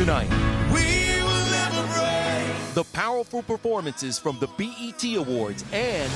Tonight, the powerful performances from the BET Awards and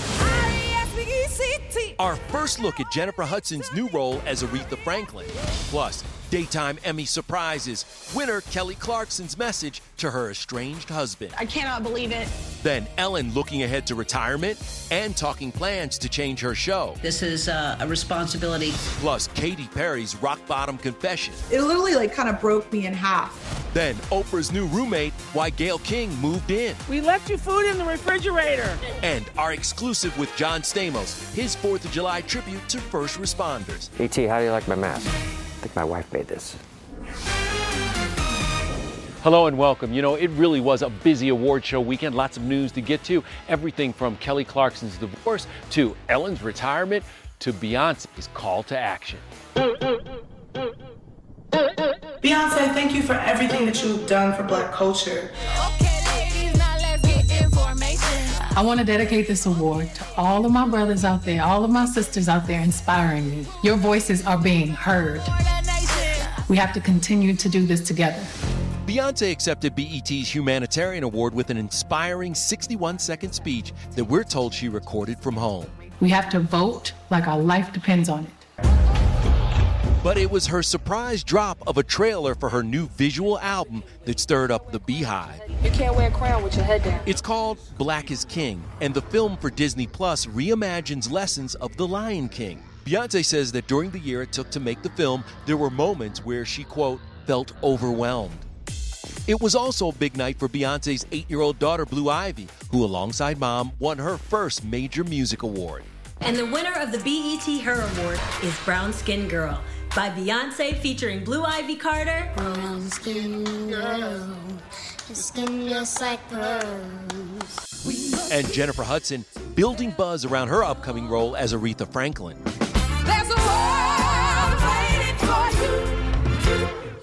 our first look at Jennifer Hudson's new role as Aretha Franklin. Plus, Daytime Emmy surprises, winner Kelly Clarkson's message to her estranged husband. I cannot believe it. Then Ellen looking ahead to retirement and talking plans to change her show. This is uh, a responsibility. Plus, Katy Perry's rock bottom confession. It literally like kind of broke me in half. Then Oprah's new roommate, why Gayle King moved in. We left you food in the refrigerator. And our exclusive with John Stamos, his 4th of July tribute to first responders. ET, how do you like my mask? I think my wife made this. Hello and welcome. You know, it really was a busy award show weekend, lots of news to get to. Everything from Kelly Clarkson's divorce to Ellen's retirement to Beyonce's call to action. Beyonce, thank you for everything that you've done for black culture. I want to dedicate this award to all of my brothers out there, all of my sisters out there inspiring me. Your voices are being heard. We have to continue to do this together. Beyonce accepted BET's Humanitarian Award with an inspiring 61 second speech that we're told she recorded from home. We have to vote like our life depends on it. But it was her surprise drop of a trailer for her new visual album that stirred up the beehive. You can't wear a crown with your head down. It's called Black is King, and the film for Disney Plus reimagines lessons of The Lion King. Beyonce says that during the year it took to make the film, there were moments where she, quote, felt overwhelmed. It was also a big night for Beyonce's eight year old daughter, Blue Ivy, who, alongside mom, won her first major music award. And the winner of the BET Her Award is Brown Skin Girl by Beyonce featuring Blue Ivy Carter. Brown skin girl, skin just like pearls. And Jennifer Hudson building buzz around her upcoming role as Aretha Franklin.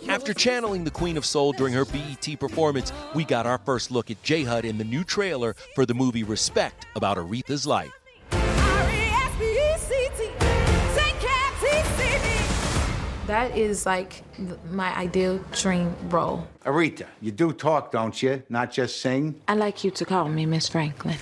After channeling the Queen of Soul during her BET performance, we got our first look at J Hud in the new trailer for the movie Respect about Aretha's life. That is like my ideal dream role. Aretha, you do talk, don't you? Not just sing? I like you to call me Miss Franklin.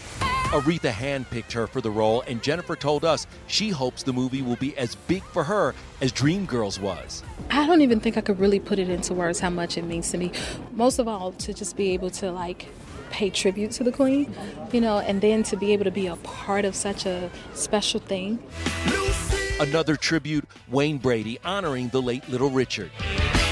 Aretha handpicked her for the role, and Jennifer told us she hopes the movie will be as big for her as Dreamgirls was. I don't even think I could really put it into words how much it means to me. Most of all, to just be able to like pay tribute to the Queen, you know, and then to be able to be a part of such a special thing. Another tribute, Wayne Brady honoring the late Little Richard.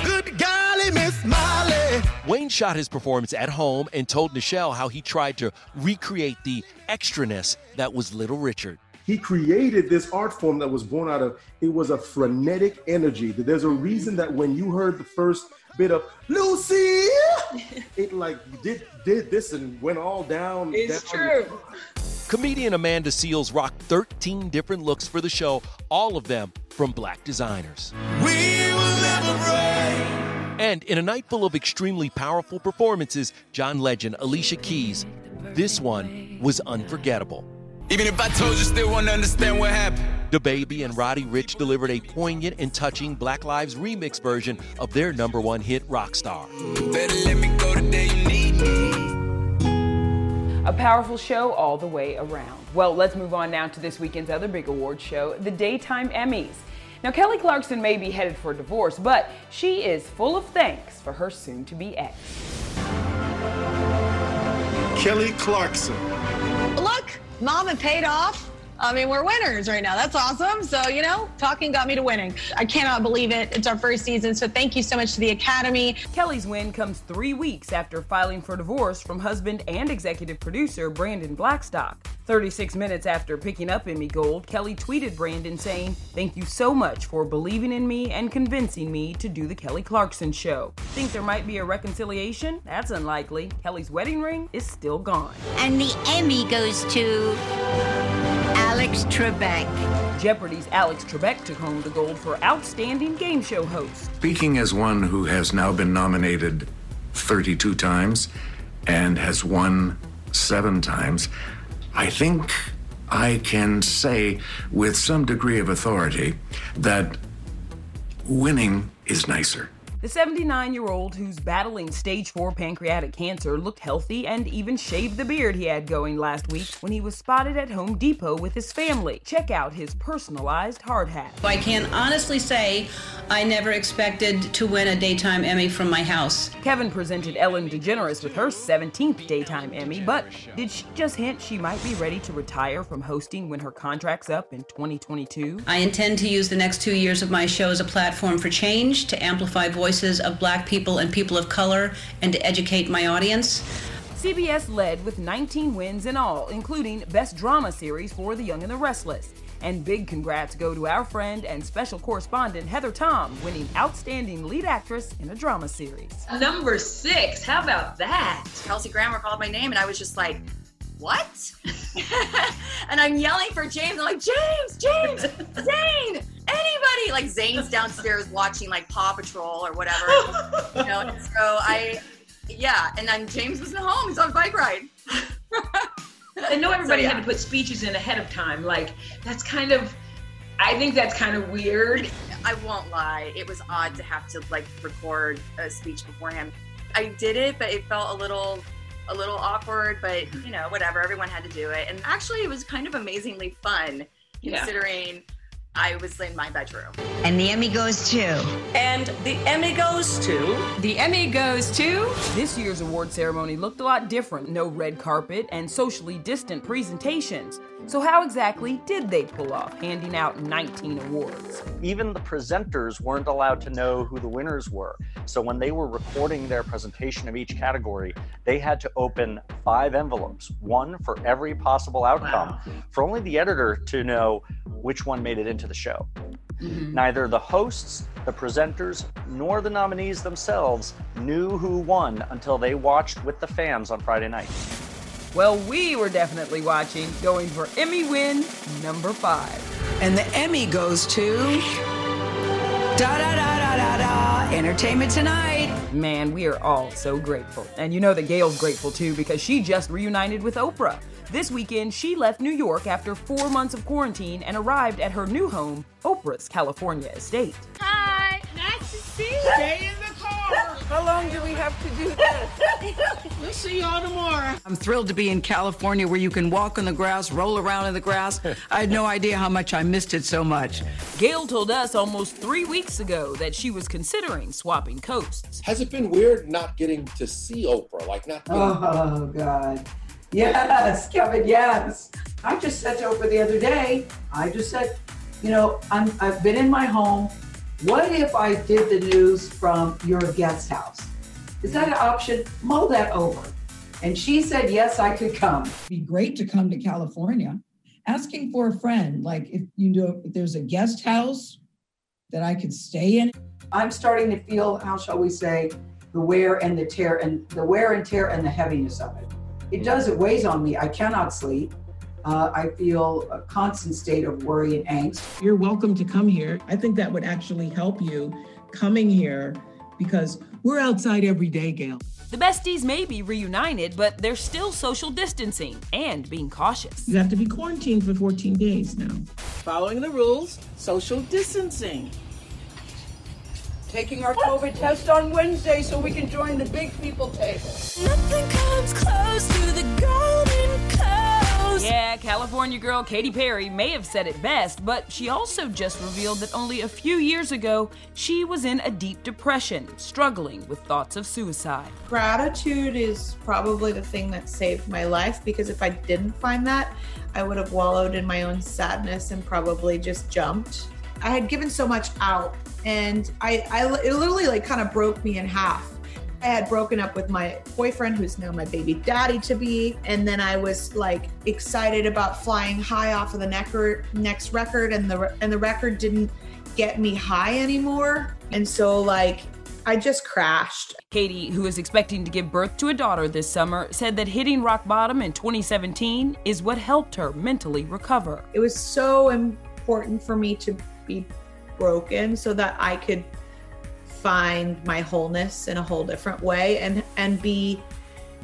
Good golly, Miss Molly. Wayne shot his performance at home and told Nischelle how he tried to recreate the extraness that was Little Richard. He created this art form that was born out of it was a frenetic energy. There's a reason that when you heard the first bit of Lucy, it like did did this and went all down. It's down. true. Comedian Amanda Seales rocked 13 different looks for the show, all of them from black designers. And in a night full of extremely powerful performances, John Legend, Alicia Keys, this one was unforgettable. Even if I told you, still won't understand what happened. DaBaby and Roddy Ricch delivered a poignant and touching Black Lives remix version of their number one hit, Rockstar. A powerful show all the way around. Well, let's move on now to this weekend's other big award show, the Daytime Emmys. Now, Kelly Clarkson may be headed for divorce, but she is full of thanks for her soon to be ex. Kelly Clarkson. Look, Mama paid off. I mean, we're winners right now. That's awesome. So, you know, talking got me to winning. I cannot believe it. It's our first season. So, thank you so much to the Academy. Kelly's win comes three weeks after filing for divorce from husband and executive producer Brandon Blackstock. 36 minutes after picking up Emmy Gold, Kelly tweeted Brandon saying, Thank you so much for believing in me and convincing me to do The Kelly Clarkson Show. Think there might be a reconciliation? That's unlikely. Kelly's wedding ring is still gone. And the Emmy goes to Alex Trebek. Jeopardy's Alex Trebek took home the gold for Outstanding Game Show Host. Speaking as one who has now been nominated 32 times and has won seven times, I think I can say with some degree of authority that winning is nicer. The 79 year old who's battling stage 4 pancreatic cancer looked healthy and even shaved the beard he had going last week when he was spotted at Home Depot with his family. Check out his personalized hard hat. I can honestly say I never expected to win a daytime Emmy from my house. Kevin presented Ellen DeGeneres with her 17th daytime Emmy, but did she just hint she might be ready to retire from hosting when her contract's up in 2022? I intend to use the next two years of my show as a platform for change, to amplify voices of black people and people of color, and to educate my audience. CBS led with 19 wins in all, including Best Drama Series for The Young and the Restless. And big congrats go to our friend and special correspondent Heather Tom, winning Outstanding Lead Actress in a Drama Series. Number six, how about that? Kelsey Grammer called my name, and I was just like, what? and I'm yelling for James. I'm like, James, James, Zane, anybody. Like Zane's downstairs watching like Paw Patrol or whatever. you know, and so I, yeah, and then James wasn't home. He's on a bike ride. I know everybody So, yeah. had to put speeches in ahead of time. Like that's kind of, I think that's kind of weird. I won't lie. It was odd to have to like record a speech beforehand. I did it, but it felt a little a little awkward, but you know, whatever. Everyone had to do it. And actually it was kind of amazingly fun Yeah. Considering I was in my bedroom. And the Emmy goes to. And the Emmy goes to. The Emmy goes to. This year's award ceremony looked a lot different. No red carpet and socially distant presentations. So, how exactly did they pull off handing out 19 awards? Even the presenters weren't allowed to know who the winners were. So when they were recording their presentation of each category, they had to open five envelopes, one for every possible outcome, for only the editor to know which one made it into the show. Mm-hmm. Neither the hosts, the presenters, nor the nominees themselves knew who won until they watched with the fans on Friday night. Well, we were definitely watching, going for Emmy win number five. And the Emmy goes to. Da da da da da da. Entertainment Tonight. Man, we are all so grateful. And you know that Gayle's grateful too because she just reunited with Oprah. This weekend, she left New York after four months of quarantine and arrived at her new home, Oprah's California estate. Hi. Nice to see you. Long do we have to do this? we'll see y'all tomorrow. I'm thrilled to be in California where you can walk on the grass, roll around in the grass. I had no idea how much I missed it so much. Gayle told us almost three weeks ago that she was considering swapping coasts. Has it been weird not getting to see Oprah? Like not getting Oh, God. Yes, Kevin, yes. I just said to Oprah the other day, I just said, you know, I'm, I've been in my home. What if I did the news from your guest house? Is that an option? Mull that over. And she said, yes, I could come. be great to come to California. Asking for a friend, like if you know if there's a guest house that I could stay in. I'm starting to feel, how shall we say, the wear and the tear and the wear and tear and the heaviness of it. It does, it weighs on me. I cannot sleep. Uh, I feel a constant state of worry and angst. You're welcome to come here. I think that would actually help you coming here because we're outside every day, Gayle. The besties may be reunited, but they're still social distancing and being cautious. You have to be quarantined for 14 days now. Following the rules, social distancing. Taking our COVID test on Wednesday so we can join the big people table. Nothing comes close to the golden coast. Yeah, California girl Katy Perry may have said it best, but she also just revealed that only a few years ago she was in a deep depression, struggling with thoughts of suicide. Gratitude is probably the thing that saved my life because if I didn't find that, I would have wallowed in my own sadness and probably just jumped. I had given so much out and I, I it literally like kind of broke me in half. I had broken up with my boyfriend, who's now my baby daddy to be, and then I was like excited about flying high off of the necker, next record, and the and the record didn't get me high anymore, and so like I just crashed. Katy, who is expecting to give birth to a daughter this summer, said that hitting rock bottom in 2017 is what helped her mentally recover. It was so important for me to be broken so that I could find my wholeness in a whole different way and and be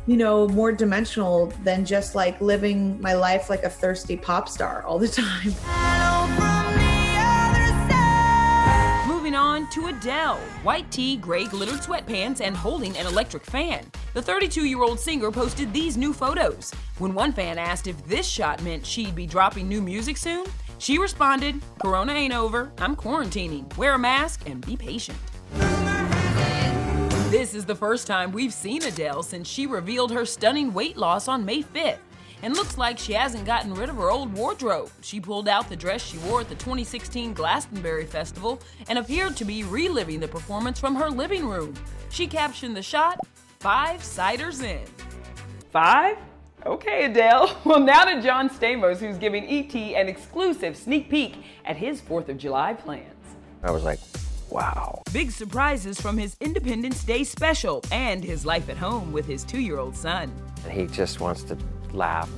you know more dimensional than just like living my life like a thirsty pop star all the time Moving on to Adele. White tee, gray glittered sweatpants, and holding an electric fan. The 32 year old singer posted these new photos. When one fan asked if this shot meant she'd be dropping new music soon, she responded, Corona ain't over. I'm quarantining. Wear a mask and be patient. This is the first time we've seen Adele since she revealed her stunning weight loss on May 5th. And looks like she hasn't gotten rid of her old wardrobe. She pulled out the dress she wore at the 2016 Glastonbury Festival and appeared to be reliving the performance from her living room. She captioned the shot, Five Ciders In. Five? Okay, Adele. Well, now to John Stamos, who's giving ET an exclusive sneak peek at his 4th of July plans. I was like, wow. Big surprises from his Independence Day special and his life at home with his two year old son. And he just wants to laugh.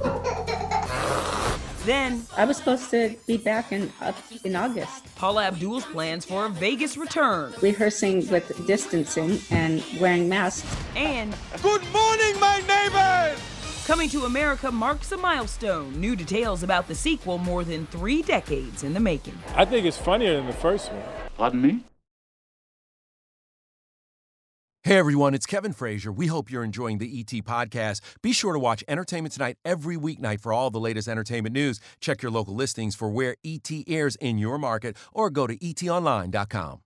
Then, I was supposed to be back in uh, in August. Paula Abdul's plans for a Vegas return. Rehearsing with distancing and wearing masks. And Good morning, my neighbors! Coming to America marks a milestone. New details about the sequel more than three decades in the making. I think it's funnier than the first one. Pardon me? Hey everyone, it's Kevin Frazier. We hope you're enjoying the ET podcast. Be sure to watch Entertainment Tonight every weeknight for all the latest entertainment news. Check your local listings for where ET airs in your market or go to etonline.com.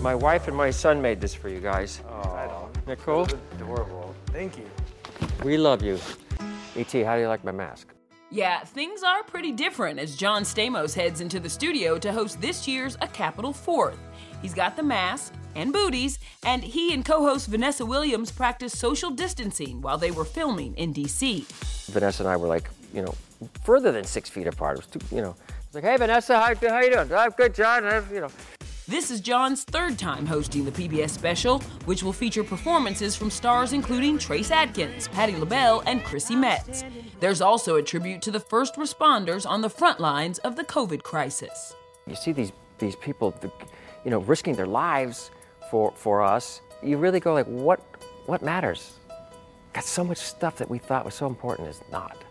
My wife and my son made this for you guys. Oh, Isn't that cool? adorable. Thank you. We love you. E.T., how do you like my mask? Yeah, things are pretty different as John Stamos heads into the studio to host this year's A Capitol Fourth. He's got the mask and booties, and he and co host Vanessa Williams practiced social distancing while they were filming in DC. Vanessa and I were like, you know, further than six feet apart. It was too, you know, it's like, hey, Vanessa, how, how you doing? Good, John. You know, This is John's third time hosting the PBS special, which will feature performances from stars including Trace Adkins, Patti LaBelle, and Chrissy Metz. There's also a tribute to the first responders on the front lines of the COVID crisis. you see these these people, you know, risking their lives for for us. You really go like, what what matters? Got so much stuff that we thought was so important is not,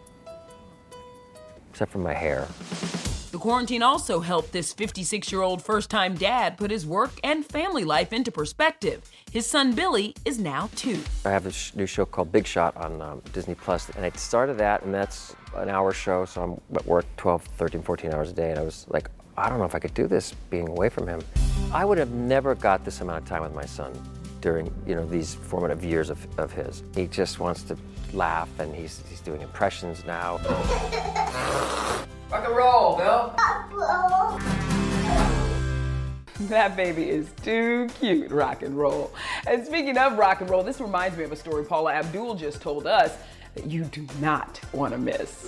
except for my hair. The quarantine also helped this 56 year old first time dad put his work and family life into perspective. His son Billy is now two. I have sh- new show called Big Shot on um, Disney Plus, and I started that, and that's an hour show, so I'm at work 12, 13, 14 hours a day, and I was like, I don't know if I could do this being away from him. I would have never got this amount of time with my son during, you know, these formative years of, of his. He just wants to laugh, and he's, he's doing impressions now. Rock and roll, Bill. That baby is too cute, rock and roll. And speaking of rock and roll, this reminds me of a story Paula Abdul just told us that you do not want to miss.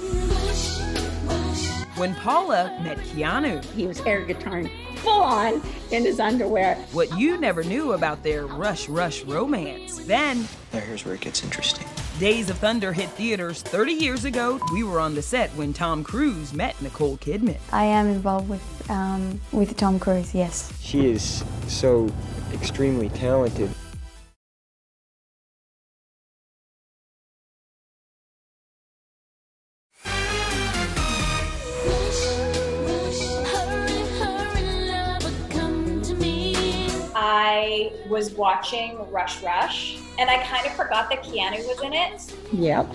When Paula met Keanu, He was air guitaring full on in his underwear. what you never knew about their rush rush romance. Then, Now here's where it gets interesting. Days of Thunder hit theaters 30 years ago. We were on the set when Tom Cruise met Nicole Kidman. I am involved with um, with Tom Cruise. Yes. She is so extremely talented. Was watching Rush Rush and I kind of forgot that Keanu was in it. Yep.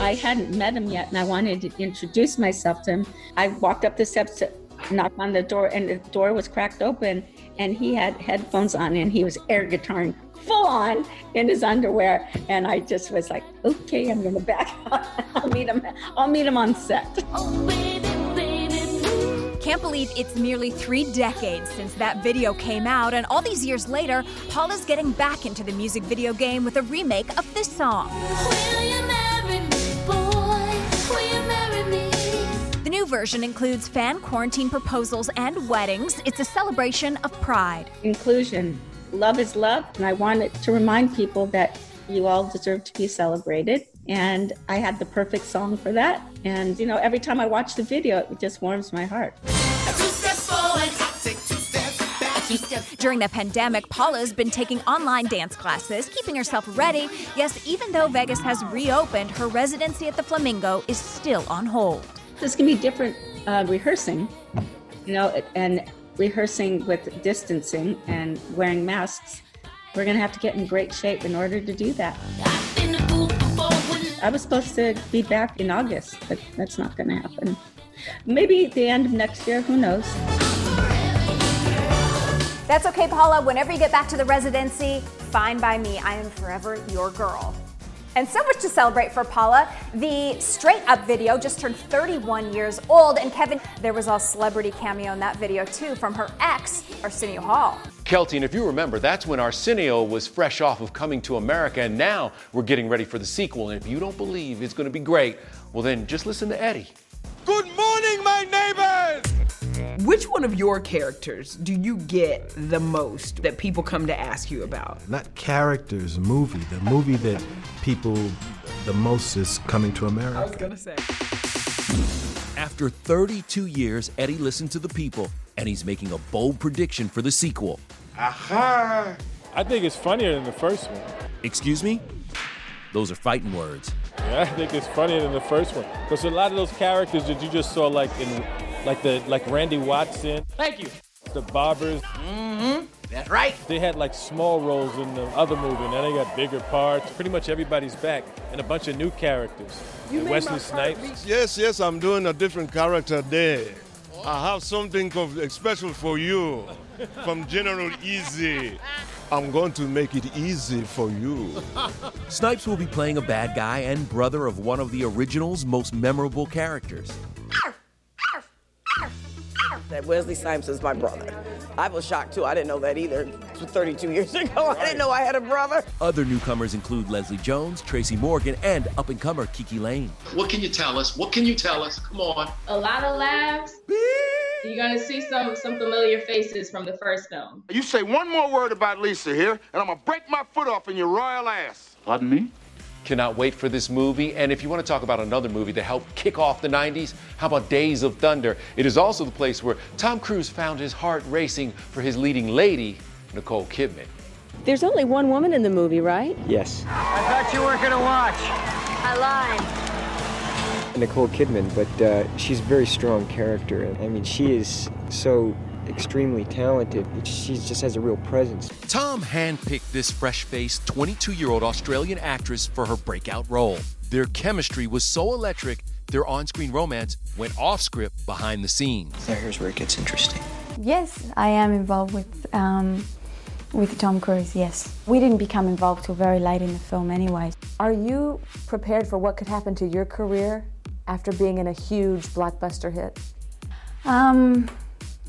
I hadn't met him yet, and I wanted to introduce myself to him. I walked up the steps to knock on the door, and the door was cracked open, and he had headphones on, and he was air guitaring full on in his underwear, and I just was like, okay, I'm gonna back out. I'll meet him. I'll meet him on set. Can't believe it's nearly three decades since that video came out, and all these years later, Paula's getting back into the music video game with a remake of this song. The new version includes fan quarantine proposals and weddings. It's a celebration of pride. Inclusion. Love is love, and I wanted to remind people that you all deserve to be celebrated. And I had the perfect song for that. And, you know, every time I watch the video, it just warms my heart. During the pandemic, Paula's been taking online dance classes, keeping herself ready. Yes, even though Vegas has reopened, her residency at the Flamingo is still on hold. This can be different uh, rehearsing, you know, and rehearsing with distancing and wearing masks. We're going to have to get in great shape in order to do that. I was supposed to be back in August, but that's not going to happen. Maybe the end of next year, who knows? That's okay, Paula. Whenever you get back to the residency, fine by me. I am forever your girl. And so much to celebrate for Paula. The Straight Up video just turned 31 years old. And Kevin, there was a celebrity cameo in that video too from her ex, Arsenio Hall. Keltie, and if you remember, that's when Arsenio was fresh off of coming to America, and now we're getting ready for the sequel. And if you don't believe it's going to be great, well, then just listen to Eddie. Good morning, my neighbors! Which one of your characters do you get the most that people come to ask you about? Not characters, movie. The movie that people the most is coming to America. I was gonna say. After 32 years, Eddie listened to the people, and he's making a bold prediction for the sequel. Aha! I think it's funnier than the first one. Excuse me? Those are fighting words. Yeah, I think it's funnier than the first one. Because a lot of those characters that you just saw, like in, like the like Randy Watson. Thank you. The Bobbers. Mm-hmm. That's right. They had like small roles in the other movie. Now they got bigger parts. Pretty much everybody's back, and a bunch of new characters. You and made Wesley my part Snipes. Yes, yes, I'm doing a different character there. I have something of- special for you from General Izzi. I'm going to make it easy for you. Snipes will be playing a bad guy and brother of one of the original's most memorable characters. That Wesley Snipes is my brother. I was shocked too. I didn't know that either. 32 years ago, I didn't know I had a brother. Other newcomers include Leslie Jones, Tracy Morgan, and up and comer KiKi Layne. What can you tell us? What can you tell us? Come on. a lot of laughs. You're gonna see some some familiar faces from the first film. You say one more word about Lisa here, and I'm gonna break my foot off in your royal ass. Pardon me? Cannot wait for this movie. And if you want to talk about another movie that helped kick off the 90s, how about Days of Thunder? It is also the place where Tom Cruise found his heart racing for his leading lady, Nicole Kidman. There's only one woman in the movie, right? Yes, I thought you weren't gonna watch. I lied. Nicole Kidman, but uh, she's a very strong character. I mean, she is so extremely talented. She just has a real presence. Tom handpicked this fresh faced 22 year old Australian actress for her breakout role. Their chemistry was so electric, their on screen romance went off script behind the scenes. Now here's where it gets interesting. Yes, I am involved with um, with Tom Cruise. Yes, we didn't become involved till very late in the film, anyway. Are you prepared for what could happen to your career after being in a huge blockbuster hit? Um,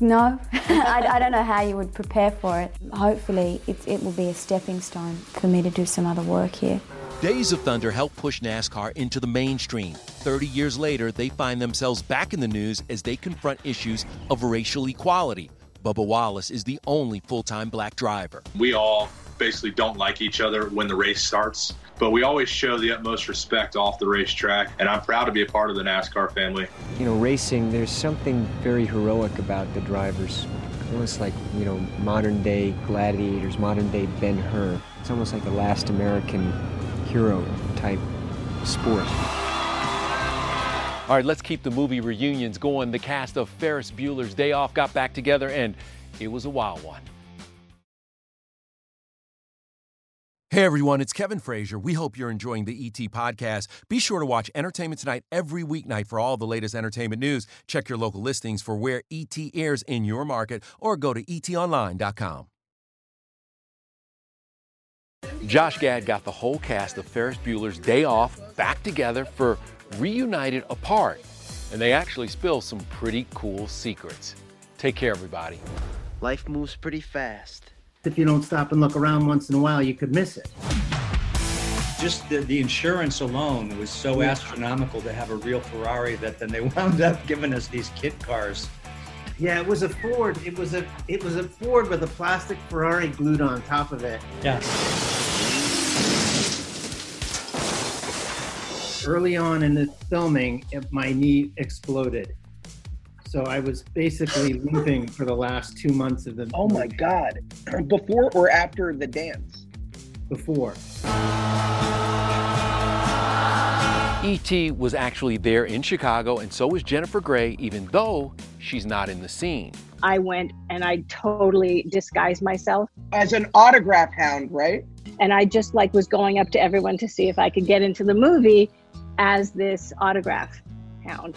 no, I, I don't know how you would prepare for it. Hopefully, it, it will be a stepping stone for me to do some other work here. Days of Thunder helped push NASCAR into the mainstream. 30 years later, they find themselves back in the news as they confront issues of racial equality. Bubba Wallace is the only full time black driver. We all basically don't like each other when the race starts, but we always show the utmost respect off the racetrack, and I'm proud to be a part of the NASCAR family. You know, racing, there's something very heroic about the drivers. Almost like, you know, modern day gladiators, modern day Ben Hur. It's almost like the last American hero type sport. All right, let's keep the movie reunions going. The cast of Ferris Bueller's Day Off got back together, and it was a wild one. Hey everyone, it's Kevin Frazier. We hope you're enjoying the ET podcast. Be sure to watch Entertainment Tonight every weeknight for all the latest entertainment news. Check your local listings for where ET airs in your market or go to etonline.com. Josh Gad got the whole cast of Ferris Bueller's Day Off back together for Reunited Apart. And they actually spill some pretty cool secrets. Take care, everybody. Life moves pretty fast. If you don't stop and look around once in a while, you could miss it. Just the, the insurance alone was so Yeah. astronomical to have a real Ferrari that then they wound up giving us these kit cars. Yeah, it was a Ford. It was a it was a Ford with a plastic Ferrari glued on top of it. Yeah. Early on in the filming, it- my knee exploded. So I was basically limping for the last two months of the. Oh my God. Before or after the dance? Before. E.T. was actually there in Chicago, and so was Jennifer Grey, even though she's not in the scene. I went and I totally disguised myself. As an autograph hound, right? And I just like was going up to everyone to see if I could get into the movie as this autograph hound.